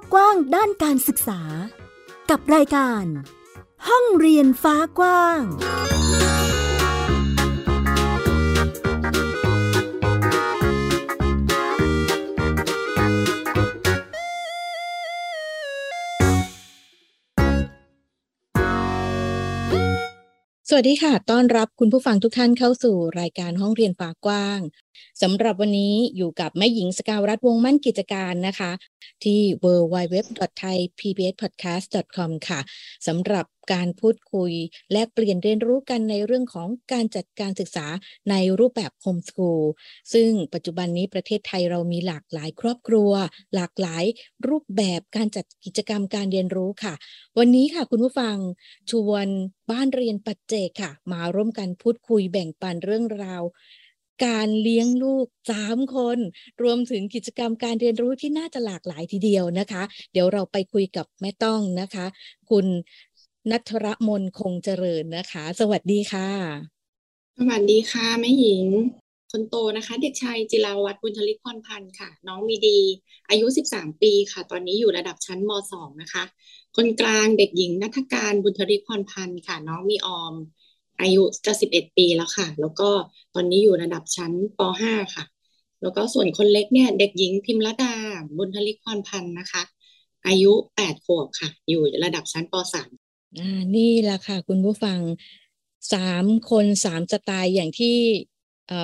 กกว้างด้านการศึกษา กับรายการ ห้องเรียนฟ้ากว้าง สวัสดีค่ะ ต้อนรับคุณผู้ฟังทุกท่านเข้าสู่รายการห้องเรียนฟ้ากว้าง สำหรับวันนี้อยู่กับแม่หญิงสกาวรัฐวงมั่นกิจการนะคะ ที่ www.thaipbspodcast.com ค่ะสำหรับการพูดคุยแลกเปลี่ยนเรียนรู้กันในเรื่องของการจัดการศึกษาในรูปแบบโฮมสกูลซึ่งปัจจุบันนี้ประเทศไทยเรามีหลากหลายครอบครัว หลากหลายรูปแบบการจัดกิจกรรมการเรียนรู้ค่ะ วันนี้ค่ะคุณผู้ฟังชวนบ้านเรียนปัจเจกค่ะ มาร่วมกันพูดคุยแบ่งปันเรื่องราว การเลี้ยงลูกสามคน รวมถึงกิจกรรมการเรียนรู้ที่น่าจะหลากหลายทีเดียวนะคะ เดี๋ยวเราไปคุยกับแม่ต้องนะคะ คุณนัทรมนคงเจริญนะคะ สวัสดีค่ะ สวัสดีค่ะแม่หญิง คนโตนะคะ เด็กชายจิราวัตรบุญทลิกพรพันธ์ค่ะ น้องมีดี อายุ 13 ปีค่ะ ตอนนี้อยู่ระดับชั้นม .2 นะคะ คนกลางเด็กหญิงนัทการบุญทลิกพรพันธ์ค่ะ น้องมีออม อายุจะ11ปีแล้วค่ะ แล้วก็ตอนนี้อยู่ระดับชั้นป .5 ค่ะ แล้วก็ส่วนคนเล็กเนี่ย เด็กหญิงพิมรดาบุญทลิกพรพันธ์นะคะ อายุ8ขวบค่ะ อยู่ระดับชั้นป .3 อ่านี่แหละค่ะ คุณผู้ฟังสามคนสามสไตล์อย่างที่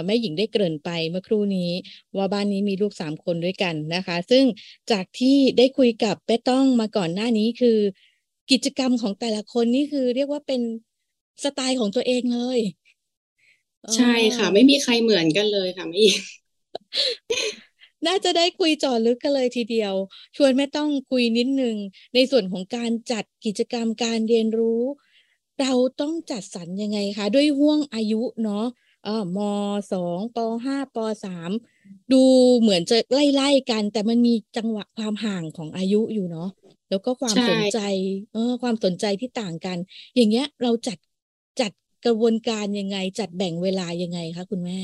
แม่หญิงได้เกริ่นไปเมื่อครู่นี้ว่าบ้านนี้มีลูกสามคนด้วยกันนะคะ ซึ่งจากที่ได้คุยกับเป้ต้องมาก่อนหน้านี้คือ กิจกรรมของแต่ละคนนี่คือเรียกว่าเป็น สไตล์ของตัวเองเลย ใช่ค่ะ ไม่มีใครเหมือนกันเลยค่ะไม่น่าจะได้คุยจอลึกกันเลยทีเดียว ชวนแม่ต้องคุยนิดนึง ในส่วนของการจัดกิจกรรมการเรียนรู้ เราต้องจัดสรรยังไงคะ ด้วยห่วงอายุเนาะเออมสองปห้าปสามดูเหมือนจะไล่ๆกัน แต่มันมีจังหวะความห่างของอายุอยู่เนาะแล้วก็ความสนใจ เออ ความสนใจที่ต่างกัน อย่างเงี้ย เราจัดจัด กระบวนการยังไง จัดแบ่งเวลายังไงคะคุณแม่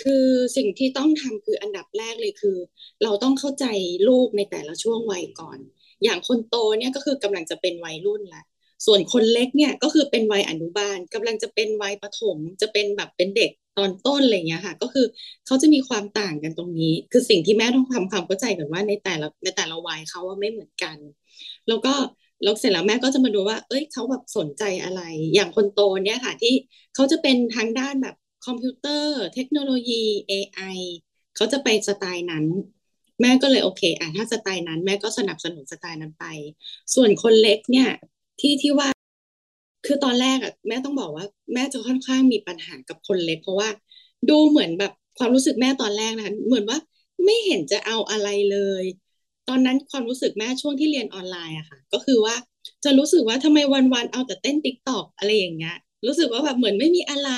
คือสิ่งที่ต้องทำคืออันดับแรกเลยคือ เราต้องเข้าใจลูกในแต่ละช่วงวัยก่อน อย่างคนโตเนี่ยก็คือกำลังจะเป็นวัยรุ่นละส่วนคนเล็กเนี่ยก็คือเป็นวัยอนุบาลกำลังจะเป็นวัยประถม จะเป็นแบบเป็นเด็กตอนต้นอะไรเงี้ยค่ะ ก็คือเขาจะมีความต่างกันตรงนี้ คือสิ่งที่แม่ต้องทำความเข้าใจก่อนว่าในแต่ละในแต่ละวัยเขาว่าไม่เหมือนกัน แล้วก็ แล้วเสร็จแล้วแม่ก็จะมาดูว่า เอ้ยเขาแบบสนใจอะไร อย่างคนโตเนี่ยค่ะ ที่เขาจะเป็นทางด้านแบบคอมพิวเตอร์ เทคโนโลยี AI เขาจะไปสไตล์นั้น แม่ก็เลยโอเคอะถ้าสไตล์นั้น แม่ก็สนับสนุนสไตล์นั้นไป ส่วนคนเล็กเนี่ยที่ที่ว่า คือตอนแรกอะแม่ต้องบอกว่า แม่จะค่อนข้างมีปัญหากับคนเล็ก เพราะว่า ดูเหมือนแบบความรู้สึกแม่ตอนแรกนะเหมือนว่าไม่เห็นจะเอาอะไรเลย ตอนนั้นความรู้สึกแม่ช่วงที่เรียนออนไลน์อะค่ะ ก็คือว่าจะรู้สึกว่าทำไมวันๆเอาแต่เต้น TikTok อะไรอย่างเงี้ยรู้สึกว่าแบบเหมือนไม่มีอะไร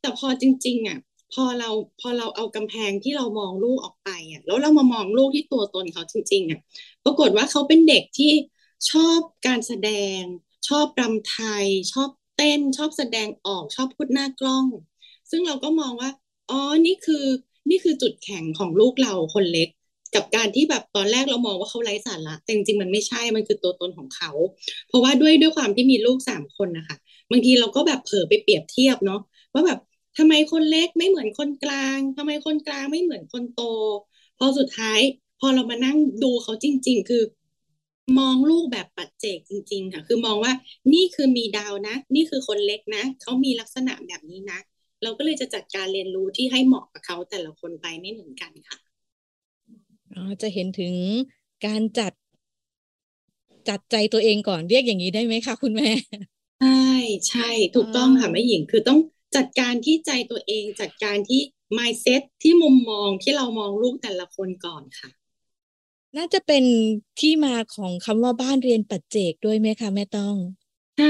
แต่พอจริง ๆอะพอเราพอเราเอากำแพงที่เรามองลูกออกไปอะแล้วเรามามองลูกที่ตัวตนเขาจริงๆอะปรากฏว่าเขาเป็นเด็กที่ชอบการแสดง ชอบรำไทย ชอบเต้นชอบแสดงออกชอบพูดหน้ากล้อง ซึ่งเราก็มองว่าอ๋อนี่คือนี่คือจุดแข็งของลูกเราคนเล็ก กับการที่แบบตอนแรกเรามองว่าเขาไร้สาระแต่จริงๆมันไม่ใช่มันคือตัวตนของเขา เพราะว่าด้วยด้วยความที่มีลูกสามคนนะคะบางทีเราก็แบบเผลอไปเปรียบเทียบเนาะว่าแบบทำไมคนเล็กไม่เหมือนคนกลางทำไมคนกลางไม่เหมือนคนโต พอสุดท้าย พอเรามานั่งดูเขาจริง ๆ คือ มองลูกแบบปัจเจกจริง ๆ ค่ะ คือมองว่านี่คือมีดาวนะ นี่คือคนเล็กนะเขามีลักษณะแบบนี้นะ เราก็เลยจะจัดการเรียนรู้ที่ให้เหมาะกับเขาแต่ละคนไปไม่เหมือนกันค่ะ จะเห็นถึงการจัดจัดใจตัวเองก่อนเรียกอย่างนี้ได้ไหมคะคุณแม่ ใช่ใช่ถูกต้องค่ะแม่หญิงคือต้องจัดการที่ใจตัวเอง จัดการที่ mindset ที่มุมมองที่เรามองลูกแต่ละคนก่อนค่ะ น่าจะเป็นที่มาของคำว่าบ้านเรียนปัจเจกด้วยไหมคะแม่ต้อง ใช่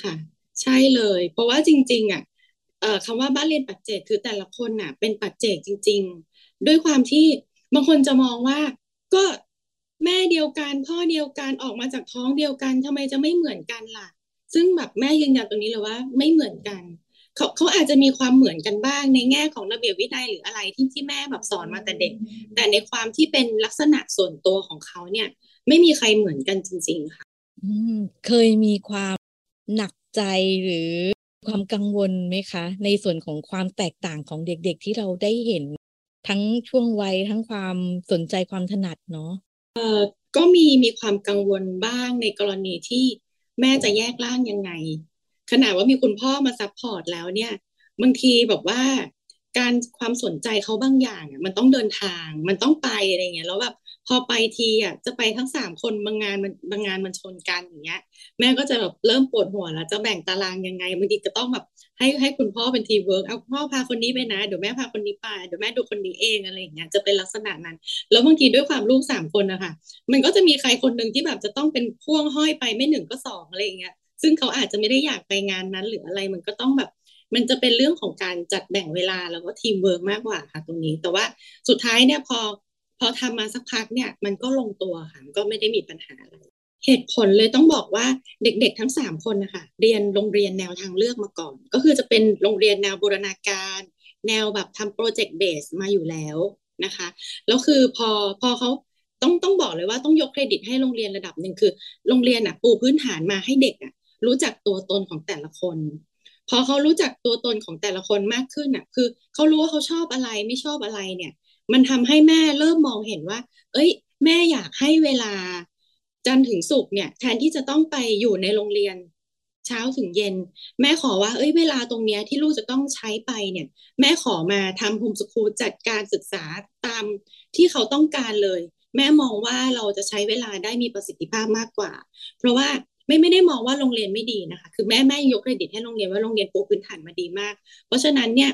ค่ะ ใช่เลย เพราะว่าจริง ๆ อะเอ่อคำว่าบ้านเรียนปัจเจกคือแต่ละคนน่ะ เป็นปัจเจกจริง ๆ ด้วยความที่ บางคนจะมองว่าก็แม่เดียวกันพ่อเดียวกันออกมาจากท้องเดียวกันทำไมจะไม่เหมือนกันล่ะ ซึ่งแบบแม่ยืนยันตรงนี้เลยว่า ไม่เหมือนกันเขาเขาอาจจะมีความเหมือนกันบ้างในแง่ของระเบียบวินัยหรืออะไรที่ที่แม่แบบสอนมาแต่เด็ก แต่ในความที่เป็นลักษณะส่วนตัวของเขาเนี่ย ไม่มีใครเหมือนกันจริง ๆ ค่ะอืเคยมีความหนักใจหรือความกังวลไหมคะ ในส่วนของความแตกต่างของเด็กๆที่เราได้เห็น ทั้งช่วงวัยทั้งความสนใจความถนัดเนาะเอ่อก็มีมีความกังวลบ้างในกรณีที่แม่จะแยกร่างยังไง ขนาดว่ามีคุณพ่อมา support แล้วเนี่ย บางทีแบบว่า การความสนใจเขาบางอย่างอะมันต้องเดินทาง มันต้องไปอะไรเงี้ยแล้วแบบพอไปทีอะจะไปทั้งสามคนบางงานมันบางงานมันชนกันอย่างเงี้ย แม่ก็จะแบบเริ่มปวดหัวแล้วจะแบ่งตารางยังไงบางทีก็ต้องแบบ ให้ให้คุณพ่อเป็นทีมเวิร์กเอาพ่อพาคนนี้ไปนะ เดี๋ยวแม่พาคนนี้ไปเดี๋ยวแม่ดูคนนี้เองอะไรอย่างเงี้ยจะเป็นลักษณะนั้น แล้วบางทีด้วยความลูกสามคนนะคะมันก็จะมีใครคนหนึ่งที่แบบจะต้องเป็นพ่วงห้อยไปไม่หนึ่งก็สองอะไรอย่างเงี้ยซึ่งเขาอาจจะไม่ได้อยากไปงานนั้นหรืออะไรมันก็ต้องแบบมันจะเป็นเรื่องของการจัดแบ่งเวลาแล้วก็ทีมเวิร์กมากกว่าค่ะตรงนี้ แต่ว่าสุดท้ายเนี่ยพอพอทำมาสักพักเนี่ย มันก็ลงตัวค่ะก็ไม่ได้มีปัญหาอะไร เหตุผลเลยต้องบอกว่าเด็กๆทั้งสามคนนะคะเรียนโรงเรียนแนวทางเลือกมาก่อน ก็คือจะเป็นโรงเรียนแนวบูรณาการ แนวแบบทำ project base มาอยู่แล้วนะคะแล้วคือพอพอเขาต้องต้องบอกเลยว่าต้องยกเครดิตให้โรงเรียนระดับหนึ่งคือ โรงเรียนอะปูพื้นฐานมาให้เด็กอะรู้จักตัวตนของแต่ละคน พอเขารู้จักตัวตนของแต่ละคนมากขึ้นอะคือเขารู้ว่าเขาชอบอะไรไม่ชอบอะไรเนี่ย มันทำให้แม่เริ่มมองเห็นว่า เอ้ย แม่อยากให้เวลา จันทร์ถึงศุกร์เนี่ย แทนที่จะต้องไปอยู่ในโรงเรียนเช้าถึงเย็น แม่ขอว่า เอ้ยเวลาตรงเนี้ยที่ลูกจะต้องใช้ไปเนี่ย แม่ขอมาทำโฮมสคูลจัดการศึกษาตามที่เขาต้องการเลย แม่มองว่าเราจะใช้เวลาได้มีประสิทธิภาพมากกว่า เพราะว่าไม่ไม่ได้มองว่าโรงเรียนไม่ดีนะคะ คือแม่แม่ยกเครดิตให้โรงเรียนว่าโรงเรียนปูพื้นฐานมาดีมาก เพราะฉะนั้นเนี่ย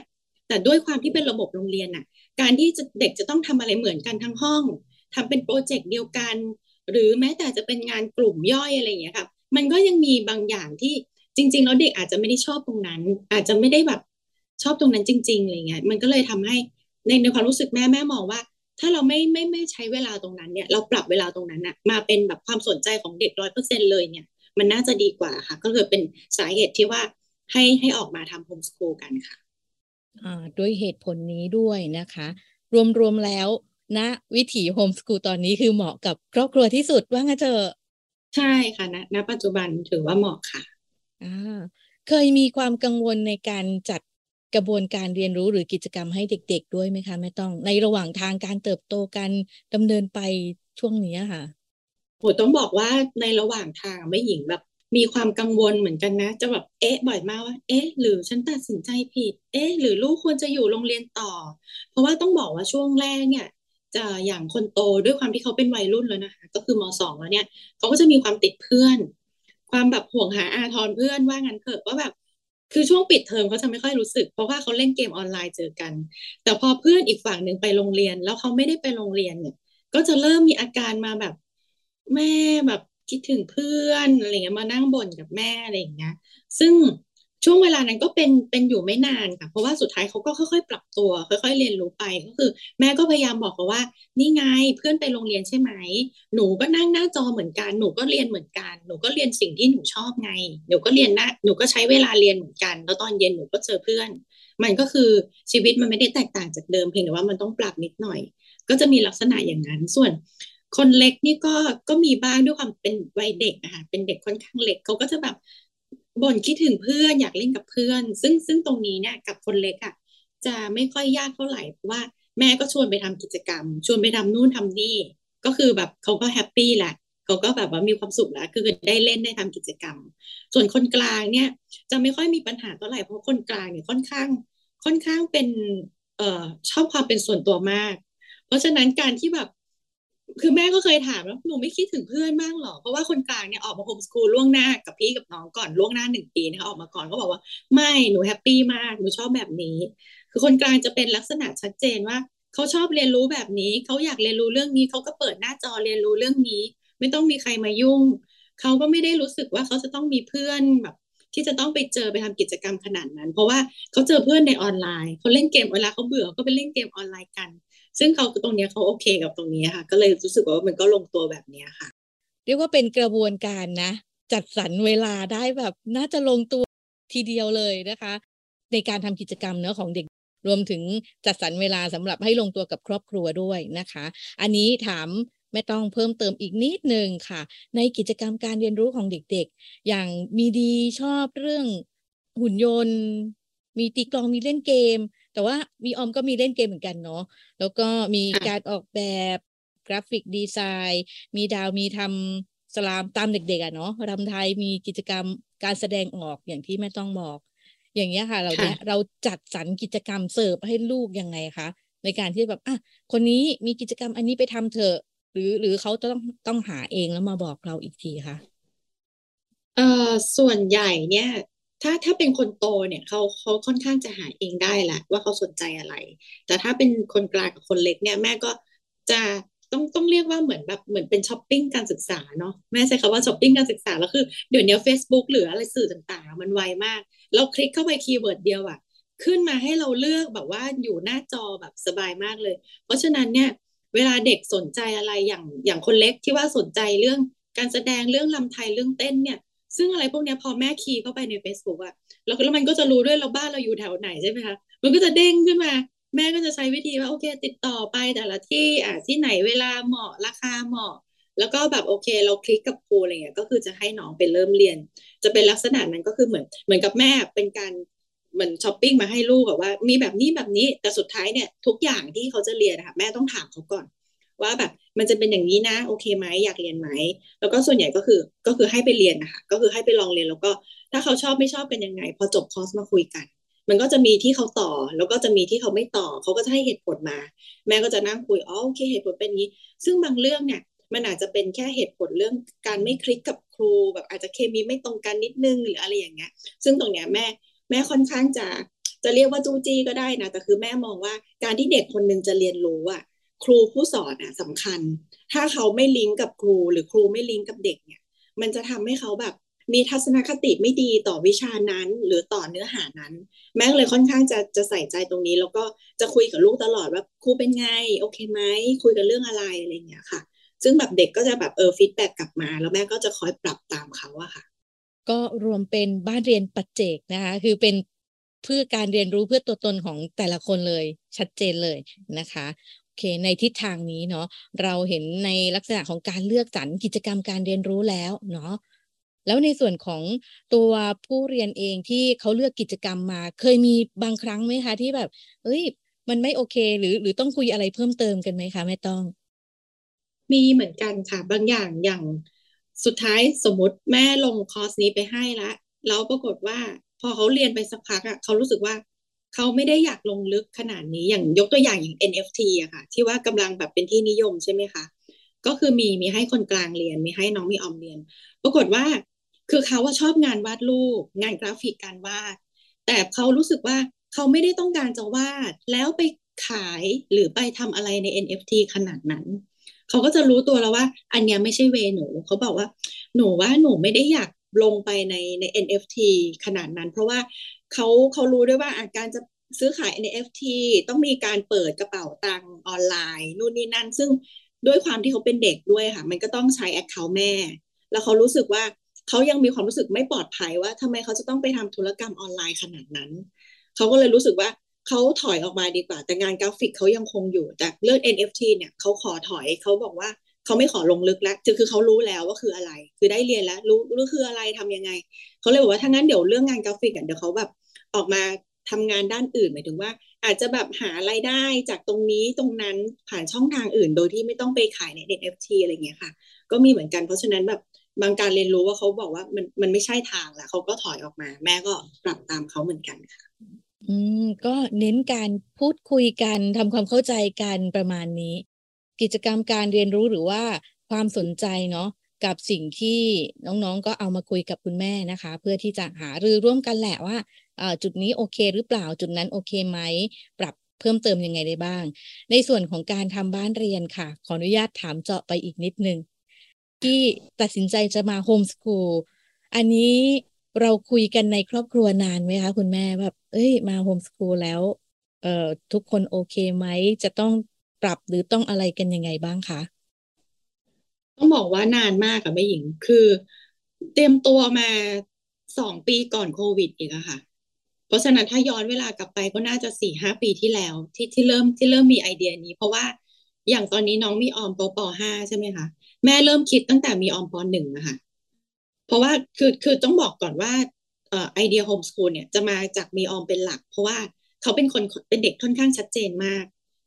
แต่ด้วยความที่เป็นระบบโรงเรียนน่ะ การที่จะเด็กจะต้องทำอะไรเหมือนกันทั้งห้องทำเป็นโปรเจกต์เดียวกัน หรือแม้แต่จะเป็นงานกลุ่มย่อยอะไรอย่างเงี้ยค่ะมันก็ยังมีบางอย่างที่จริง ๆ แล้วเด็กอาจจะไม่ได้ชอบตรงนั้น อาจจะไม่ได้แบบชอบตรงนั้นจริงๆอะไรเงี้ยมันก็เลยทำให้ในในความรู้สึกแม่แม่มองว่า ถ้าเราไม่ไม่ไม่ใช้เวลาตรงนั้นเนี่ยเราปรับเวลาตรงนั้นนะมาเป็นแบบความสนใจของเด็กร้อยเปอร์เซ็นเลยเนี่ย มันน่าจะดีกว่าค่ะ ก็เลยเป็นสาเหตุที่ว่าให้ให้ออกมาทำโฮมสคูลกันค่ะอ่าด้วยเหตุผลนี้ด้วยนะคะ รวมๆแล้ว ณนะวิถีโฮมสกูลตอนนี้คือเหมาะกับครอบครัวที่สุดว่างั้นเถอะใช่ค่ะณณปัจจุบันถือว่าเหมาะค่ะอ่าเคยมีความกังวลในการจัดกระบวนการเรียนรู้หรือกิจกรรมให้เด็ก ๆ ด้วยไหมคะแม่ต้อง ในระหว่างทางการเติบโตการดำเนินไปช่วงนี้ค่ะโหต้องบอกว่าในระหว่างทางไม่หญิงแบบมีความกังวลเหมือนกันนะ จะแบบเอ๊ะบ่อยมากว่า เอ๊ะ หรือฉันตัดสินใจผิด เอ๊ะ หรือลูกควรจะอยู่โรงเรียนต่อ เพราะว่าต้องบอกว่าช่วงแรกเนี่ยจะ อย่างคนโตด้วยความที่เขาเป็นวัยรุ่นแล้วนะคะ ก็คือมสองแล้วเนี่ยเขาก็จะมีความติดเพื่อน ความแบบห่วงหาอาทรเพื่อนว่างั้นเถอะว่าแบบคือช่วงปิดเทอมเขาจะไม่ค่อยรู้สึก เพราะว่าเขาเล่นเกมออนไลน์เจอกัน แต่พอเพื่อนอีกฝั่งหนึ่งไปโรงเรียน แล้วเขาไม่ได้ไปโรงเรียนเนี่ย ก็จะเริ่มมีอาการมาแบบแม่แบบคิดถึงเพื่อนอะไรเงี้ยมานั่งบ่นกับแม่อะไรอย่างเงี้ย ซึ่ง ช่วงเวลานั้นก็เป็นเป็นอยู่ไม่นานค่ะเพราะว่าสุดท้ายเขาก็ค่อยๆ ปรับตัว ค่อย ๆ เรียนรู้ไปก็คือ แม่ก็พยายามบอกเขาว่า นี่ไงเพื่อนไปโรงเรียนใช่ไหมหนูก็นั่งหน้าจอเหมือนกัน หนูก็เรียนเหมือนกัน หนูก็เรียนสิ่งที่หนูชอบไง หนูก็เรียนหนะหนูก็ใช้เวลาเรียนเหมือนกัน แล้วตอนเย็นหนูก็เจอเพื่อน มันก็คือชีวิตมันไม่ได้แตกต่างจากเดิมเพียงแต่ว่ามันต้องปรับนิดหน่อย ก็จะมีลักษณะอย่างนั้นส่วนคนเล็กนี่ก็ก็มีบ้างด้วยความเป็นวัยเด็กนะคะเป็นเด็กค่อนข้างเล็กเขาก็จะแบบ บ่นคิดถึงเพื่อนอยากเล่นกับเพื่อน ซึ่งซึ่งตรงนี้เนี่ยกับคนเล็กอะ่ะจะไม่ค่อยยากเท่าไหร่เพราะว่าแม่ก็ชวนไปทำกิจกรรม ชวนไปทำนู่นทำนี่ ก็คือแบบเขาก็แฮปปี้แหละเขาก็แบบว่ามีความสุขแล้วคือได้เล่นได้ทำกิจกรรม ส่วนคนกลางเนี่ยจะไม่ค่อยมีปัญหาเท่าไหร่เพราะคนกลางเนี่ยค่อนข้าง ค่อนข้างเป็นเอ่อชอบความเป็นส่วนตัวมาก เพราะฉะนั้นการที่แบบ คือแม่ก็เคยถามแล้วหนูไม่คิดถึงเพื่อนบ้างหรอ เพราะว่าคนกลางเนี่ยออกมาโฮมสกูลล่วงหน้ากับพี่กับน้องก่อนล่วงหน้าหนึ่งปีนะคะออกมาก่อนก็บอกว่า ไม่หนู happy มากหนูชอบแบบนี้ คือคนกลางจะเป็นลักษณะชัดเจนว่าเขาชอบเรียนรู้แบบนี้เขาอยากเรียนรู้เรื่องนี้เขาก็เปิดหน้าจอเรียนรู้เรื่องนี้ ไม่ต้องมีใครมายุ่งเขาก็ไม่ได้รู้สึกว่าเขาจะต้องมีเพื่อนแบบที่จะต้องไปเจอไปทำกิจกรรมขนาดนั้น เพราะว่าเขาเจอเพื่อนในออนไลน์เขาเล่นเกมเวลาเขาเบื่อก็ไปเล่นเกมออนไลน์กัน ซึ่งเขาตรงนี้เขาโอเคกับตรงนี้ค่ะ ก็เลยรู้สึกว่ามันก็ลงตัวแบบนี้ค่ะ เรียกว่าเป็นกระบวนการนะ จัดสรรเวลาได้แบบน่าจะลงตัวทีเดียวเลยนะคะ ในการทำกิจกรรมเนื้อของเด็กรวมถึงจัดสรรเวลาสำหรับให้ลงตัวกับครอบครัวด้วยนะคะ อันนี้ถามไม่ต้องเพิ่มเติมอีกนิดหนึ่งค่ะ ในกิจกรรมการเรียนรู้ของเด็กๆ อย่างมีดีชอบเรื่องหุ่นยนต์ มีตีกลองมีเล่นเกม แต่ว่ามีออมก็มีเล่นเกมเหมือนกันเนาะแล้วก็มีการออกแบบกราฟิกดีไซน์มีดาวมีทำสลามตามเด็กๆอะเนาะรำไทยมีกิจกรรมการแสดงออกอย่างที่แม่ต้องบอก อย่างเงี้ยค่ะ เราเนี้ยเราจัดสรรกิจกรรมเสิร์ฟให้ลูกยังไงคะในการที่แบบอะคนนี้มีกิจกรรมอันนี้ไปทำเถอะ หรือหรือเขาต้องต้องหาเองแล้วมาบอกเราอีกทีคะเอ่อส่วนใหญ่เนี่ย ถ้าถ้าเป็นคนโตเนี่ยเขาเขาค่อนข้างจะหาเองได้แหละว่าเขาสนใจอะไร แต่ถ้าเป็นคนกลางกับคนเล็กเนี่ยแม่ก็จะต้องต้องเรียกว่าเหมือนแบบเหมือนเป็นช้อปปิ้งการศึกษาเนาะแม่ใช้คำว่าช้อปปิ้งการศึกษาแล้วคือเดี๋ยวนี้ Facebook หรืออะไรสื่อต่างๆ มันไวมาก เราคลิกเข้าไป keyword เดียวอะขึ้นมาให้เราเลือกแบบว่าอยู่หน้าจอแบบสบายมากเลย เพราะฉะนั้นเนี่ยเวลาเด็กสนใจอะไรอย่างอย่างคนเล็กที่ว่าสนใจเรื่องการแสดงเรื่องรำไทยเรื่องเต้นเนี่ย ซึ่งอะไรพวกนี้พอแม่ key เข้าไปใน Facebook อะแล้วแล้วมันก็จะรู้ด้วยเราบ้านเราอยู่แถวไหนใช่ไหมคะมันก็จะเด้งขึ้นมา แม่ก็จะใช้วิธีว่าโอเค ติดต่อไปแต่ละที่อ่าที่ไหนเวลาเหมาะราคาเหมาะ แล้วก็แบบโอเค เราคลิกกับครูอะไรเงี้ยก็คือจะให้น้องไปเริ่มเรียน จะเป็นลักษณะนั้นก็คือเหมือนเหมือนกับแม่เป็นการเหมือนช้อปปิ้งมาให้ลูกแบบว่า มีแบบนี้แบบนี้แต่สุดท้ายเนี่ยทุกอย่างที่เขาจะเรียนนะคะแม่ต้องถามเขาก่อน ว่าแบบมันจะเป็นอย่างนี้นะ โอเคไหมอยากเรียนไหม แล้วก็ส่วนใหญ่ก็คือก็คือให้ไปเรียนนะคะก็คือให้ไปลองเรียนแล้วก็ ถ้าเขาชอบไม่ชอบเป็นยังไง พอจบคอร์สมาคุยกัน มันก็จะมีที่เขาต่อ แล้วก็จะมีที่เขาไม่ต่อ เขาก็จะให้เหตุผลมา แม่ก็จะนั่งคุยอ๋อโอเคเหตุผลเป็นนี้ ซึ่งบางเรื่องเนี่ยมันอาจจะเป็นแค่เหตุผลเรื่องการไม่คลิกกับครูแบบอาจจะเคมีไม่ตรงกันนิดนึงหรืออะไรอย่างเงี้ย ซึ่งตรงเนี้ยแม่แม่ค่อนข้างจะจะเรียกว่าจู้จี้ก็ได้นะแต่คือแม่มองว่าการที่เด็กคนนึงจะเรียนรู้อะ ครูผู้สอนอะสำคัญ ถ้าเขาไม่ลิงก์กับครู หรือครูไม่ลิงก์กับเด็กเนี่ย มันจะทำให้เขาแบบมีทัศนคติไม่ดีต่อวิชานั้น หรือต่อเนื้อหานั้น แม่เลยค่อนข้างจะจะใส่ใจตรงนี้ แล้วก็จะคุยกับลูกตลอดว่าครูเป็นไง โอเคไหมคุยกันเรื่องอะไรอะไรเงี้ยค่ะ ซึ่งแบบเด็กก็จะแบบเออ feedback กลับมา แล้วแม่ก็จะคอยปรับตามเขาอะค่ะ ก็รวมเป็นบ้านเรียนปัจเจกนะคะ คือเป็นเพื่อการเรียนรู้เพื่อตัวตนของแต่ละคนเลยชัดเจนเลยนะคะ เคในทิศทางนี้เนาะเราเห็นในลักษณะของการเลือกสรรกิจกรรมการเรียนรู้แล้วเนาะแล้วในส่วนของตัวผู้เรียนเองที่เขาเลือกกิจกรรมมา เคยมีบางครั้งไหมคะ ที่แบบ เอ้ย มันไม่โอเค หรือหรือต้องคุยอะไรเพิ่มเติมกันไหมคะแม่ต้อง มีเหมือนกันค่ะ บางอย่างอย่างสุดท้ายสมมติแม่ลงคอร์สนี้ไปให้ละแล้วปรากฏว่า พอเขาเรียนไปสักพักอะเขารู้สึกว่า เขาไม่ได้อยากลงลึกขนาดนี้อย่างยกตัวอย่างอย่าง NFT อะค่ะ ที่ว่ากำลังแบบเป็นที่นิยมใช่ไหมคะ ก็คือมีมีให้คนกลางเรียน มีให้น้องมีออมเรียน ปรากฏว่าคือเขาว่าชอบงานวาดรูป งานกราฟิกการวาด แต่เขารู้สึกว่าเขาไม่ได้ต้องการจะวาด แล้วไปขายหรือไปทำอะไรใน NFT ขนาดนั้นเขาก็จะรู้ตัวแล้วว่า อันนี้ไม่ใช่เวหนู เขาบอกว่า หนูว่าหนูไม่ได้อยากลงไปในใน NFT ขนาดนั้น เพราะว่า เขาเขารู้ด้วยว่าอาการจะซื้อขาย NFT ต้องมีการเปิดกระเป๋าตังค์ออนไลน์นู่นนี่นั่น ซึ่งด้วยความที่เขาเป็นเด็กด้วยค่ะ มันก็ต้องใช้แอคเคาท์แม่ แล้วเขารู้สึกว่าเขายังมีความรู้สึกไม่ปลอดภัยว่าทำไมเขาจะต้องไปทำธุรกรรมออนไลน์ขนาดนั้น เขาก็เลยรู้สึกว่าเขาถอยออกมาดีกว่า แต่งานกราฟิกเขายังคงอยู่แต่เรื่อง NFT เนี่ยเขาขอถอยเขาบอกว่า เขาไม่ขอลงลึกแล้วคือเขารู้แล้วว่าคืออะไร คือได้เรียนแล้ว รู้รู้คืออะไรทำยังไง เขาเลยบอกว่าถ้างั้นเดี๋ยวเรื่องงานกราฟิกเดี๋ยวเขาแบบออกมาทำงานด้านอื่นหมายถึงว่า อาจจะแบบหาไรายได้จากตรงนี้ตรงนั้นผ่านช่องทางอื่น โดยที่ไม่ต้องไปขายใน NFT อะไรเงี้ยค่ะ ก็มีเหมือนกันเพราะฉะนั้นแบบบางการเรียนรู้ว่าเขาบอกว่ามันมันไม่ใช่ทางแล้วเขาก็ถอยออกมา แม่ก็ปรับตามเขาเหมือนกันค่ะอืมก็เน้นการพูดคุยกันทำความเข้าใจกันประมาณนี้ กิจกรรมการเรียนรู้หรือว่าความสนใจเนาะกับสิ่งที่น้องๆก็เอามาคุยกับคุณแม่นะคะ เพื่อที่จะหารือร่วมกันแหละว่าจุดนี้โอเคหรือเปล่าจุดนั้นโอเคไหมปรับเพิ่มเติมยังไงได้บ้าง ในส่วนของการทำบ้านเรียนค่ะ ขออนุญาตถามเจาะไปอีกนิดนึงที่ตัดสินใจจะมาโฮมสคูลอันนี้เราคุยกันในครอบครัวนานไหมคะคุณแม่แบบ เอ้ยมาโฮมสคูลแล้ว เอ่อทุกคนโอเคไหม จะต้อง ปรับหรือต้องอะไรกันยังไงบ้างคะต้องบอกว่านานมากค่ะแม่หญิง คือ เตรียมตัวมาสองปีก่อนโควิดอีกอะค่ะ เพราะฉะนั้นถ้าย้อนเวลากลับไปก็น่าจะสี่ห้าปีที่แล้ว ที่ที่เริ่มที่เริ่มมีไอเดียนี้ เพราะว่าอย่างตอนนี้น้องมีออมปปห้าใช่ไหมคะแม่เริ่มคิดตั้งแต่มีออม ป.หนึ่งนะคะเพราะว่าคือคือต้องบอกก่อนว่าไอเดีย homeschool เนี่ยจะมาจากมีออมเป็นหลัก เพราะว่าเขาเป็นคนเป็นเด็กค่อนข้างชัดเจนมาก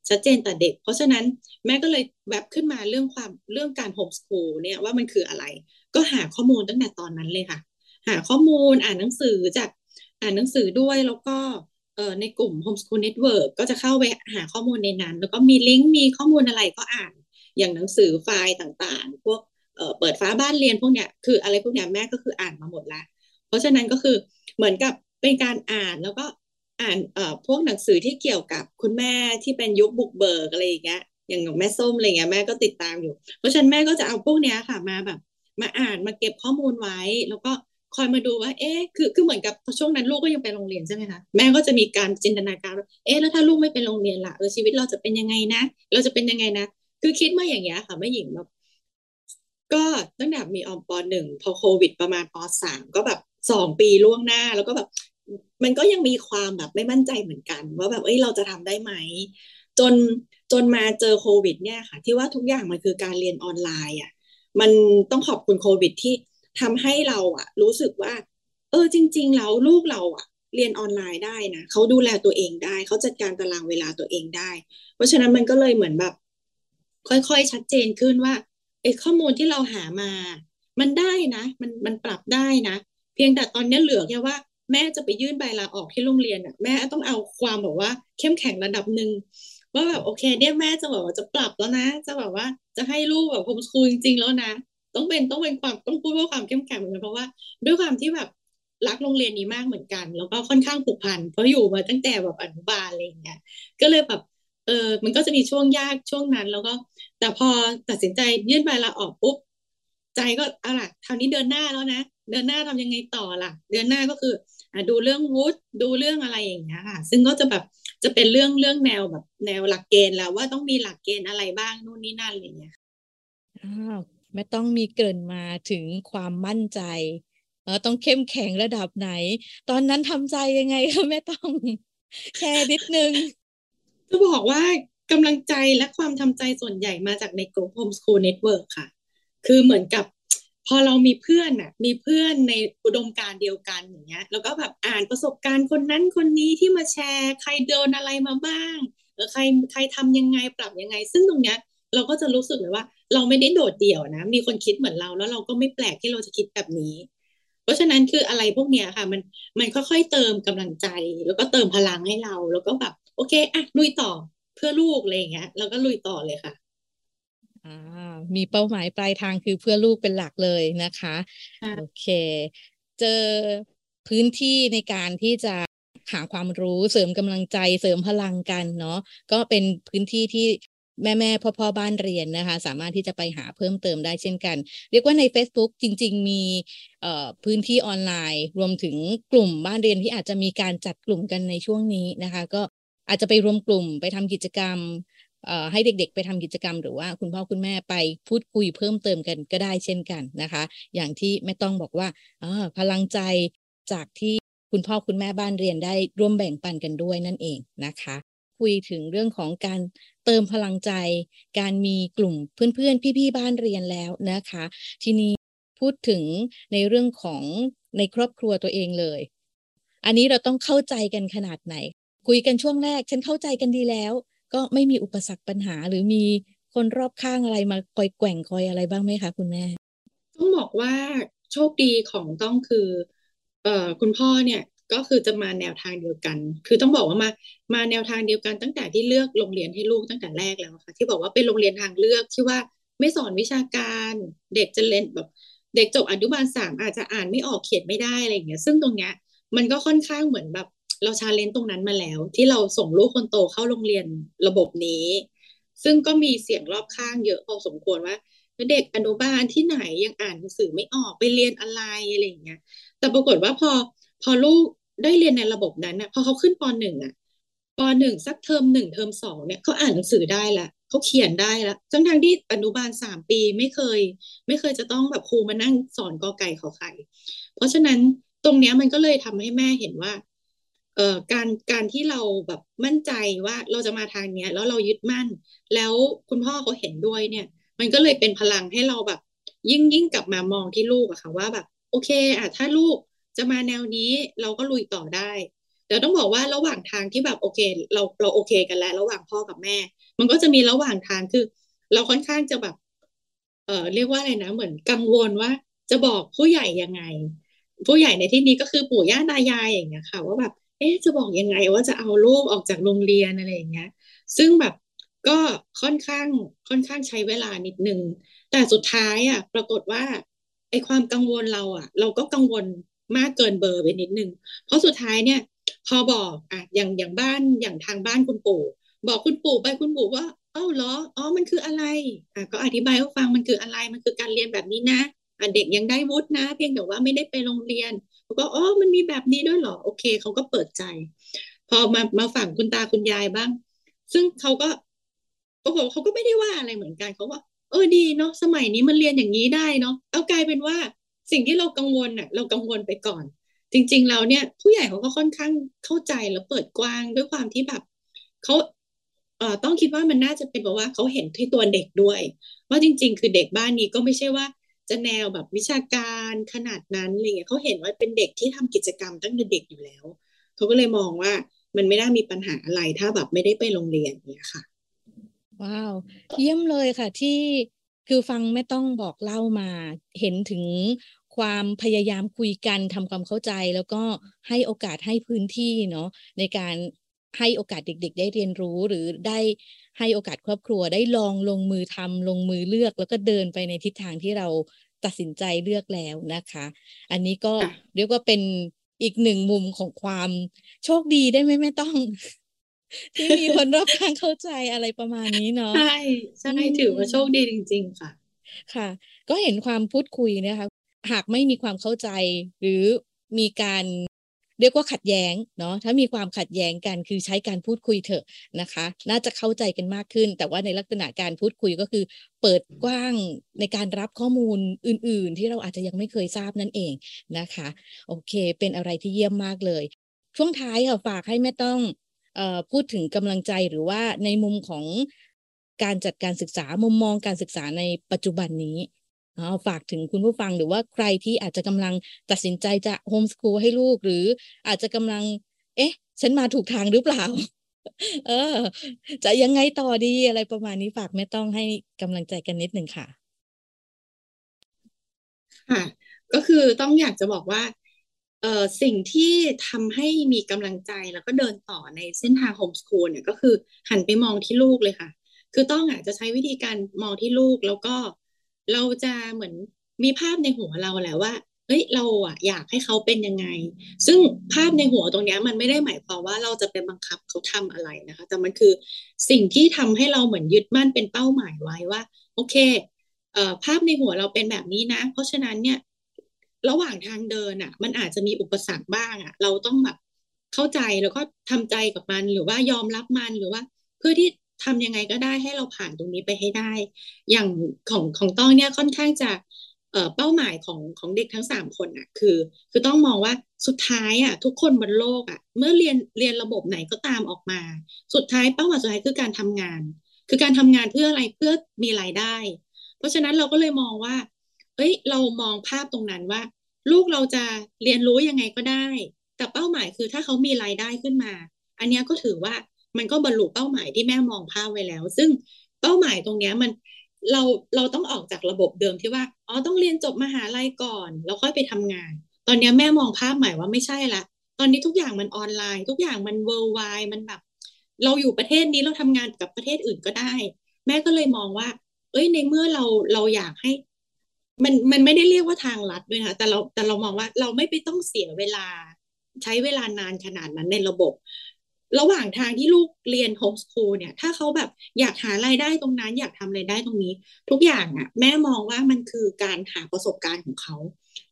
ชัดเจนแต่เด็ก เพราะฉะนั้นแม่ก็เลยแวบขึ้นมาเรื่องความเรื่องการ homeschool เนี่ยว่ามันคืออะไร ก็หาข้อมูลตั้งแต่ตอนนั้นเลยค่ะ หาข้อมูลอ่านหนังสือจากอ่านหนังสือด้วยแล้วก็เอ่อในกลุ่ม Homeschool Network ก็จะเข้าไปหาข้อมูลในนั้น แล้วก็มีลิงก์มีข้อมูลอะไรก็อ่านอย่างหนังสือไฟล์ต่างๆ พวกเอ่อเปิดฟ้าบ้านเรียนพวกเนี้ยคืออะไรพวกเนี้ยแม่ก็คืออ่านมาหมดละเพราะฉะนั้นก็คือเหมือนกับเป็นการอ่านแล้วก็ อ่านเอ่อพวกหนังสือที่เกี่ยวกับคุณแม่ที่เป็นยุคบุกเบิกอะไรอย่างเงี้ยอย่างของแม่ส้มอะไรเงี้ยแม่ก็ติดตามอยู่ เพราะฉะนั้นแม่ก็จะเอาพวกเนี้ยค่ะมาแบบ มาอ่านมาเก็บข้อมูลไว้ แล้วก็คอยมาดูว่า เอ๊ะคือคือเหมือนกับช่วงนั้นลูกก็ยังไปโรงเรียนใช่ไหมคะแม่ก็จะมีการจินตนาการว่าเอ๊ะแล้วถ้าลูกไม่ไปโรงเรียนล่ะเออชีวิตเราจะเป็นยังไงนะ เราจะเป็นยังไงนะ คือคิดมาอย่างเงี้ยค่ะแม่หญิงแบบก็ตั้งแต่มีออมปหนึ่งพอโควิดประมาณปสามก็แบบสองปีล่วงหน้าแล้วก็แบบ มันก็ยังมีความแบบไม่มั่นใจเหมือนกัน ว่าแบบเอ้ยเราจะทำได้ไหม จนจนมาเจอโควิด เนี่ยค่ะ ที่ว่าทุกอย่างมันคือการเรียนออนไลน์อะมันต้องขอบคุณโควิดที่ทำให้เราอะ รู้สึกว่า เออจริง ๆ แล้วลูกเราอะ เรียนออนไลน์ได้นะเขาดูแลตัวเองได้เขาจัดการตารางเวลาตัวเองได้ เพราะฉะนั้นมันก็เลยเหมือนแบบ ค่อยๆชัดเจนขึ้นว่าไอ้ข้อมูลที่เราหามา มันได้นะ มันมันปรับได้นะ เพียงแต่ตอนนี้เหลือแค่ว่า แม่จะไปยื่นใบลาออกที่โรงเรียนอะแม่ต้องเอาความแบบว่า เข้มแข็งระดับหนึ่งว่าแบบโอเค เนี่ยแม่จะแบบว่าจะปรับแล้วนะ จะแบบว่าจะให้ลูกแบบโฮมสคูลจริงๆแล้วนะ ต้องเป็นต้องเป็นความต้องพูดว่าความเข้มแข็งเหมือนกันเพราะว่าด้วยความที่แบบรักโรงเรียนนี้มากเหมือนกัน แล้วก็ค่อนข้างผูกพันเพราะอยู่มาตั้งแต่แบบอนุบาลอะไรอย่างเงี้ยก็เลยแบบเออมันก็จะมีช่วงยากช่วงนั้น แล้วก็ แต่พอตัดสินใจยื่นใบลาออกปุ๊บใจก็เอาล่ะคราวนี้เดินหน้าแล้วนะ เดินหน้าทำยังไงต่อล่ะ เดินหน้าก็คือ ดูเรื่องวุฒิดูเรื่องอะไรอย่างเงี้ยค่ะ ซึ่งก็จะแบบจะเป็นเรื่องเรื่องแนวแบบแนวหลักเกณฑ์แล้วว่าต้องมีหลักเกณฑ์อะไรบ้างนู่นนี่นั่นอะไรเงี้ยอ้าวไม่ต้องมีเกริ่นมาถึงความมั่นใจเออต้องเข้มแข็งระดับไหน ตอนนั้นทำใจยังไงคะแม่ต้องแค่นิดนึงจะบอกว่ากำลังใจและความทำใจส่วนใหญ่มาจากในกลุ่ม Homeschool Network ค่ะ คือเหมือนกับ พอเรามีเพื่อนอะ มีเพื่อนในอุดมการเดียวกันอย่างเงี้ย แล้วก็แบบอ่านประสบการณ์คนนั้นคนนี้ที่มาแชร์ ใครโดนอะไรมาบ้างเออใครใครทำยังไงปรับยังไง ซึ่งตรงเนี้ยเราก็จะรู้สึกเลยว่า เราไม่ได้โดดเดี่ยวนะ มีคนคิดเหมือนเราแล้วเราก็ไม่แปลกที่เราจะคิดแบบนี้ เพราะฉะนั้นคืออะไรพวกเนี้ยค่ะ มันมันค่อยๆเติมกำลังใจ แล้วก็เติมพลังให้เรา แล้วก็แบบโอเคอะลุยต่อเพื่อลูกอะไรอย่างเงี้ย แล้วก็ลุยต่อเลยค่ะ มีเป้าหมายปลายทางคือเพื่อลูกเป็นหลักเลยนะคะ โอเค เจอพื้นที่ในการที่จะหาความรู้เสริมกำลังใจเสริมพลังกันเนาะก็เป็นพื้นที่ที่แม่แม่พ่อพ่อบ้านเรียนนะคะ สามารถที่จะไปหาเพิ่มเติมได้เช่นกัน เรียกว่าใน Facebook จริง ๆ มีพื้นที่ออนไลน์ รวมถึงกลุ่มบ้านเรียนที่อาจจะมีการจัดกลุ่มกันในช่วงนี้นะคะ ก็อาจจะไปรวมกลุ่มไปทำกิจกรรม ให้เด็กๆ ไปทำกิจกรรม หรือว่าคุณพ่อคุณแม่ไปพูดคุยเพิ่มเติมกันก็ได้เช่นกันนะคะ อย่างที่แม่ต้องบอกว่าพลังใจจากที่คุณพ่อคุณแม่บ้านเรียนได้ร่วมแบ่งปันกันด้วยนั่นเองนะคะ คุยถึงเรื่องของการเติมพลังใจ การมีกลุ่มเพื่อนๆ พี่ๆบ้านเรียนแล้วนะคะ ทีนี้พูดถึงในเรื่องของในครอบครัวตัวเองเลย อันนี้เราต้องเข้าใจกันขนาดไหน คุยกันช่วงแรก ฉันเข้าใจกันดีแล้ว ก็ไม่มีอุปสรรคปัญหาหรือมีคนรอบข้างอะไรมาคอยแกว่งคอยอะไรบ้างไหมคะคุณแม่ ต้องบอกว่าโชคดีของต้องคือเอ่อคุณพ่อเนี่ยก็คือจะมาแนวทางเดียวกัน คือต้องบอกว่ามามาแนวทางเดียวกันตั้งแต่ที่เลือกโรงเรียนให้ลูกตั้งแต่แรกแล้วค่ะที่บอกว่าเป็นโรงเรียนทางเลือกที่ว่าไม่สอนวิชาการเด็กจะเล่นแบบเด็กจบอนุบาลสามอาจจะอ่านไม่ออกเขียนไม่ได้อะไรอย่างเงี้ยซึ่งตรงเนี้ยมันก็ค่อนข้างเหมือนแบบ เราชาเลนจ์ตรงนั้นมาแล้ว ที่เราส่งลูกคนโตเข้าโรงเรียนระบบนี้ ซึ่งก็มีเสียงรอบข้างเยอะพอสมควรว่าเด็กอนุบาลที่ไหนยังอ่านหนังสือไม่ออกไปเรียนอะไรอะไรอย่างเงี้ย แต่ปรากฏว่าพอพอลูกได้เรียนในระบบนั้นนะพอเขาขึ้นปหนึ่งอะปหนึ่งสักเทอมหนึ่งเทอมสองเนี่ยเขาอ่านหนังสือได้ละเขาเขียนได้ละทั้งทางที่อนุบาลสามปีไม่เคย ไม่เคยจะต้องแบบครูมานั่งสอนกอไก่ขอไข่เพราะฉะนั้นตรงเนี้ยมันก็เลยทำให้แม่เห็นว่า เอ่อการการที่เราแบบมั่นใจว่าเราจะมาทางเนี้ยแล้วเรายึดมั่น แล้วคุณพ่อเขาเห็นด้วยเนี่ย มันก็เลยเป็นพลังให้เราแบบ ยิ่งยิ่งกลับมามองที่ลูกอะค่ะว่าแบบ โอเคอะถ้าลูกจะมาแนวนี้เราก็ลุยต่อได้แต่ต้องบอกว่าระหว่างทางที่แบบโอเค เราเราโอเคกันแล้ว ระหว่างพ่อกับแม่ มันก็จะมีระหว่างทางคือ เราค่อนข้างจะแบบเออเรียกว่าอะไรนะ เหมือนกังวลว่า จะบอกผู้ใหญ่ยังไง ผู้ใหญ่ในที่นี้ก็คือปู่ย่าตายายอย่างเงี้ยค่ะ ว่าแบบ เอ๊ะจะบอกยังไงว่าจะเอาลูกออกจากโรงเรียนอะไรอย่างเงี้ย ซึ่งแบบก็ค่อนข้างค่อนข้างใช้เวลานิดนึง แต่สุดท้ายอะ ปรากฏว่าไอความกังวลเราอะ เราก็กังวลมากเกินเบอร์ไปนิดนึง เพราะสุดท้ายเนี่ย พอบอกอะอย่างอย่างบ้านอย่างทางบ้านคุณปู่บอกคุณปู่ไปคุณปู่ว่าเอ้าเหรออ๋อมันคืออะไรอะก็อธิบายให้ฟังมันคืออะไรมันคือการเรียนแบบนี้นะ เด็กยังได้วุฒินะ เพียงแต่ว่าไม่ได้ไปโรงเรียนเขาก็อ๋อมันมีแบบนี้ด้วยเหรอโอเคเขาก็เปิดใจ พอมามาฝั่งคุณตาคุณยายบ้าง ซึ่งเขาก็โอ้โหเขาก็ไม่ได้ว่าอะไรเหมือนกันเขาว่า เออดีเนาะสมัยนี้มันเรียนอย่างนี้ได้เนาะเอากลายเป็นว่าสิ่งที่เรากังวลอะ เรากังวลไปก่อน จริงๆแล้วเนี่ย ผู้ใหญ่เขาก็ค่อนข้างเข้าใจแล้วเปิดกว้างด้วยความที่แบบเขาเอ่อต้องคิดว่ามันน่าจะเป็นแบบว่าเขาเห็นที่ตัวเด็กด้วย ว่าจริง ๆ คือเด็กบ้านนี้ก็ไม่ใช่ว่า จะแนวแบบวิชาการขนาดนั้นอะไรเงี้ยเขาเห็นว่าเป็นเด็กที่ทำกิจกรรมตั้งแต่เด็กอยู่แล้วเขาก็เลยมองว่ามันไม่น่ามีปัญหาอะไรถ้าแบบไม่ได้ไปโรงเรียนเนี่ยค่ะ ว้าว เยี่ยมเลยค่ะที่คือฟังไม่ต้องบอกเล่ามา เห็นถึงความพยายามคุยกันทำความเข้าใจ แล้วก็ให้โอกาสให้พื้นที่เนาะในการ ให้โอกาสเด็ก ๆ ได้เรียนรู้หรือได้ให้โอกาสครอบครัวได้ลองลงมือทำลงมือเลือก แล้วก็เดินไปในทิศทางที่เราตัดสินใจเลือกแล้วนะคะ อันนี้ก็เรียกว่าเป็นอีกหนึ่งมุมของความโชคดีได้ไหมแม่ต้อง ที่มีคนรอบข้างเข้าใจอะไรประมาณนี้เนาะใช่ใช่ถือว่าโชคดีจริง ๆ ค่ะ ค่ะ ก็เห็นความพูดคุยนะคะ หากไม่มีความเข้าใจหรือมีการ เรียกว่าขัดแย้งเนาะถ้ามีความขัดแย้งกันคือใช้การพูดคุยเถอะนะคะ น่าจะเข้าใจกันมากขึ้น แต่ว่าในลักษณะการพูดคุยก็คือ เปิดกว้างในการรับข้อมูลอื่น ๆ ที่เราอาจจะยังไม่เคยทราบนั่นเองนะคะ โอเค เป็นอะไรที่เยี่ยมมากเลย ช่วงท้ายค่ะฝากให้แม่ต้องพูดถึงกำลังใจหรือว่าในมุมของการจัดการศึกษามุมมองการศึกษาในปัจจุบันนี้ ฝากถึงคุณผู้ฟังหรือว่าใครที่อาจจะกำลังตัดสินใจจะโฮมสคูลให้ลูก หรืออาจจะกำลัง เอ๊ะ ฉันมาถูกทางหรือเปล่า เออ จะยังไงต่อดีอะไรประมาณนี้ฝากแม่ต้องให้กำลังใจกันนิดหนึ่งค่ะค่ะก็คือต้องอยากจะบอกว่าเอ่อสิ่งที่ทำให้มีกำลังใจแล้วก็เดินต่อในเส้นทางโฮมสคูลเนี่ยก็คือหันไปมองที่ลูกเลยค่ะ คือต้องอาจจะใช้วิธีการมองที่ลูกแล้วก็ เราจะเหมือนมีภาพในหัวเราแหละว่าเฮ้ยเราอะอยากให้เขาเป็นยังไง ซึ่งภาพในหัวตรงนี้มันไม่ได้หมายความว่าเราจะเป็นบังคับเขาทำอะไรนะคะ แต่มันคือสิ่งที่ทำให้เราเหมือนยึดมั่นเป็นเป้าหมายไว้ว่า โอเคเอ่อภาพในหัวเราเป็นแบบนี้นะ เพราะฉะนั้นเนี่ยระหว่างทางเดินอะมันอาจจะมีอุปสรรคบ้างอะเราต้องแบบเข้าใจแล้วก็ทำใจกับมันหรือว่ายอมรับมันหรือว่า เพื่อที่ ทำยังไงก็ได้ให้เราผ่านตรงนี้ไปให้ได้ อย่างของของต้องเนี่ยค่อนข้างจะเป้าหมายของของเด็กทั้งสามคนอะคือ คือต้องมองว่าสุดท้ายอะทุกคนบนโลกอะเมื่อเรียนเรียนระบบไหนก็ตามออกมา สุดท้ายเป้าหมายสุดท้ายคือการทำงาน คือการทำงานเพื่ออะไรเพื่อมีรายได้ เพราะฉะนั้นเราก็เลยมองว่า เอ้ยเรามองภาพตรงนั้นว่า ลูกเราจะเรียนรู้ยังไงก็ได้ แต่เป้าหมายคือถ้าเขามีรายได้ขึ้นมา อันนี้ก็ถือว่า มันก็บรรลุเป้าหมายที่แม่มองภาพไว้แล้ว ซึ่งเป้าหมายตรงนี้มันเราเราต้องออกจากระบบเดิมที่ว่าอ๋อต้องเรียนจบมหาลัยก่อน แล้วค่อยไปทำงาน ตอนนี้แม่มองภาพใหม่ว่าไม่ใช่ละตอนนี้ทุกอย่างมันออนไลน์ ทุกอย่างมันเวิร์ไวมันแบบ เราอยู่ประเทศนี้เราทำงานกับประเทศอื่นก็ได้ แม่ก็เลยมองว่า เอ้ยในเมื่อเราเราอยากให้ มันมันไม่ได้เรียกว่าทางลัดด้วยนะแต่เราแต่เรามองว่าเราไม่ไปต้องเสียเวลาใช้เวลานานขนาดนั้นในระบบ ระหว่างทางที่ลูกเรียนโฮมสคูลเนี่ย ถ้าเขาแบบอยากหารายได้ตรงนั้น อยากทำรายได้ตรงนี้ ทุกอย่างอะ่ะ แม่มองว่ามันคือการหาประสบการณ์ของเขา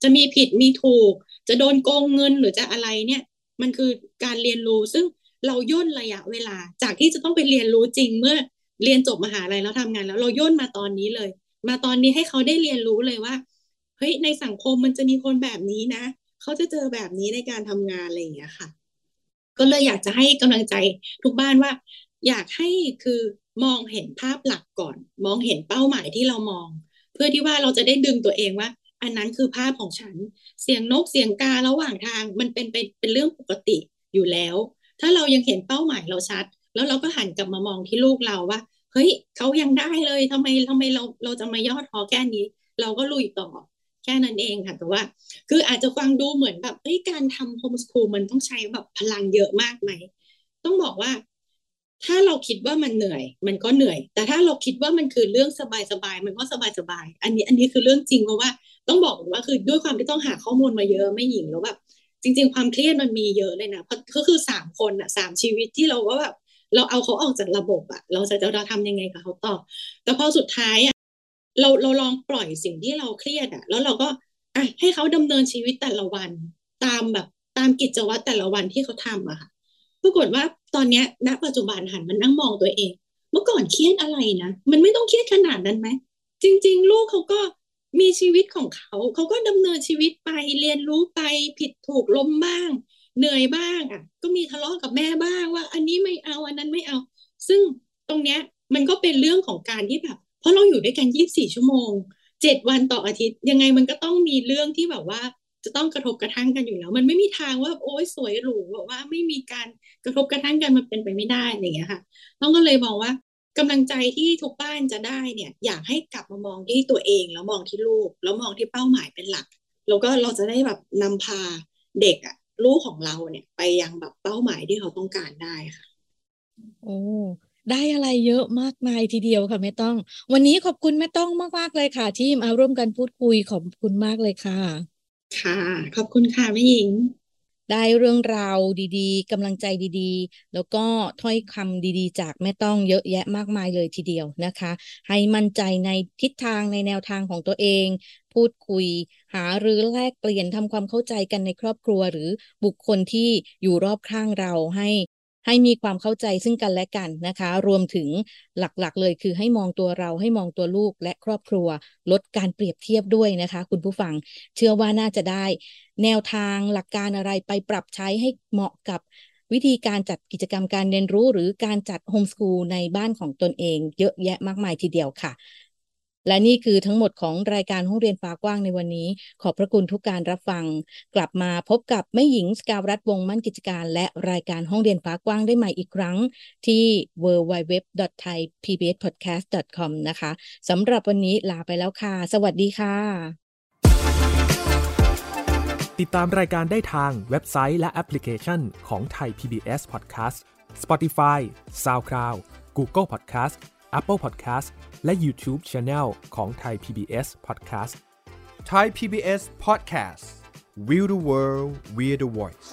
จะมีผิดมีถูก จะโดนโกงเงินหรือจะอะไรเนี่ย มันคือการเรียนรู้ซึ่งเราย่นระยะเวลา จากที่จะต้องไปเรียนรู้จริงเมื่อเรียนจบมหาลัยแล้วทำงาน แล้วเราย่นมาตอนนี้เลย มาตอนนี้ให้เขาได้เรียนรู้เลยว่าเฮ้ยในสังคมมันจะมีคนแบบนี้นะ เขาจะเจอแบบนี้ในการทำงานอะไรอย่างเงี้ยค่ะ ก็เลยอยากจะให้กำลังใจทุกบ้านว่า อยากให้คือมองเห็นภาพหลักก่อน มองเห็นเป้าหมายที่เรามอง เพื่อที่ว่าเราจะได้ดึงตัวเองว่า อันนั้นคือภาพของฉัน เสียงนกเสียงการะหว่างทางมันเป็นเป็นเป็นเรื่องปกติอยู่แล้ว ถ้าเรายังเห็นเป้าหมายเราชัด แล้วเราก็หันกลับมามองที่ลูกเราว่าเฮ้ยเขายังได้เลยทำไมทำไมเราเราจะมาย่อท้อแค่นี้ เราก็ลุยต่อ แค่นั้นเองค่ะ แต่ว่า คืออาจจะฟังดูเหมือนแบบเฮ้ยการทำโฮมสคูลมันต้องใช้แบบพลังเยอะมากไหม ต้องบอกว่า ถ้าเราคิดว่ามันเหนื่อย มันก็เหนื่อย แต่ถ้าเราคิดว่ามันคือเรื่องสบายๆมันก็สบายๆอันนี้อันนี้คือเรื่องจริงเพราะว่าต้องบอกว่าคือด้วยความที่ต้องหาข้อมูลมาเยอะไม่หญิงแล้วแบบจริง ๆ ความเครียดมันมีเยอะเลยนะเพราะก็คือสามคนอะสามชีวิตที่เราก็แบบเราเอาเขาออกจากระบบอะเราจะเราทำยังไงกับเขาต่อ แต่พอสุดท้ายอะ เราเราลองปล่อยสิ่งที่เราเครียดอะแล้วเราก็อะให้เขาดำเนินชีวิตแต่ละวันตามแบบตามกิจวัตรแต่ละวันที่เขาทำอะค่ะปรากฏว่าตอนเนี้ยณปัจจุบันหันมันนั่งมองตัวเอง เมื่อก่อนเครียดอะไรนะมันไม่ต้องเครียดขนาดนั้นไหมจริง ๆ ลูกเขาก็มีชีวิตของเขา เขาก็ดำเนินชีวิตไปเรียนรู้ไปผิดถูกล้มบ้าง เหนื่อยบ้างอะ ก็มีทะเลาะกับแม่บ้างว่า อันนี้ไม่เอาอันนั้นไม่เอา ซึ่งตรงเนี้ยมันก็เป็นเรื่องของการที่แบบ ราะเราอยู่ด้วยกันยี่บสี่ชั่วโมงเจ็ดวันต่ออาทิตย์ ยังไงมันก็ต้องมีเรื่องที่แบบว่าจะต้องกระทบกระทั่งกันอยู่แล้ว มันไม่มีทางว่าโอ้ยสวยหรูแบบว่าไม่มีการกระทบกระทั่งกันมันเป็นไปไม่ได้อย่างเงี้ยค่ะต้องก็เลยมองว่ากำลังใจที่ทุกบ้านจะได้เนี่ย อยากให้กลับมามองที่ตัวเองแล้วมองที่ลูก แล้วมองที่เป้าหมายเป็นหลัก แล้วก็เราจะได้แบบนำพาเด็กอะลูกของเราเนี่ย ไปยังแบบเป้าหมายที่เขาต้องการได้ค่ะโอ้ ได้อะไรเยอะมากมายทีเดียวค่ะแม่ต้อง วันนี้ขอบคุณแม่ต้องมากๆเลยค่ะ ที่มาร่วมกันพูดคุยขอบคุณมากเลยค่ะ ค่ะ ขอบคุณค่ะแม่หญิง ได้เรื่องราวดีๆกำลังใจดีๆ แล้วก็ถ้อยคำดีๆ จากแม่ต้องเยอะแยะมากมายเลยทีเดียวนะคะ ให้มั่นใจในทิศทางในแนวทางของตัวเองพูดคุยหาหรือแลกเปลี่ยนทำความเข้าใจกันในครอบครัวหรือบุคคลที่อยู่รอบข้างเราให้ ให้มีความเข้าใจซึ่งกันและกันนะคะ รวมถึงหลักๆ เลยคือให้มองตัวเราให้มองตัวลูกและครอบครัว ลดการเปรียบเทียบด้วยนะคะ คุณผู้ฟังเชื่อว่าน่าจะได้ แนวทางหลักการอะไรไปปรับใช้ให้เหมาะกับวิธีการจัดกิจกรรมการเรียนรู้ หรือการจัดโฮมสกูลในบ้านของตนเอง เยอะแยะมากมายทีเดียวค่ะ และนี่คือทั้งหมดของรายการห้องเรียนฟ้ากว้างในวันนี้ ขอบพระคุณทุกการรับฟัง กลับมาพบกับแม่หญิงสกาวรัฐวงมั่นกิจการ และรายการห้องเรียนฟ้ากว้างได้ใหม่อีกครั้ง ที่ www.thaipbspodcast.com นะคะสำหรับวันนี้ลาไปแล้วค่ะ สวัสดีค่ะ ติดตามรายการได้ทางเว็บไซต์และแอปพลิเคชันของไทย PBS Podcast Spotify SoundCloud Google Podcast Apple Podcast และ YouTube Channel ของ Thai PBS Podcast Thai PBS Podcast We the World We the Voice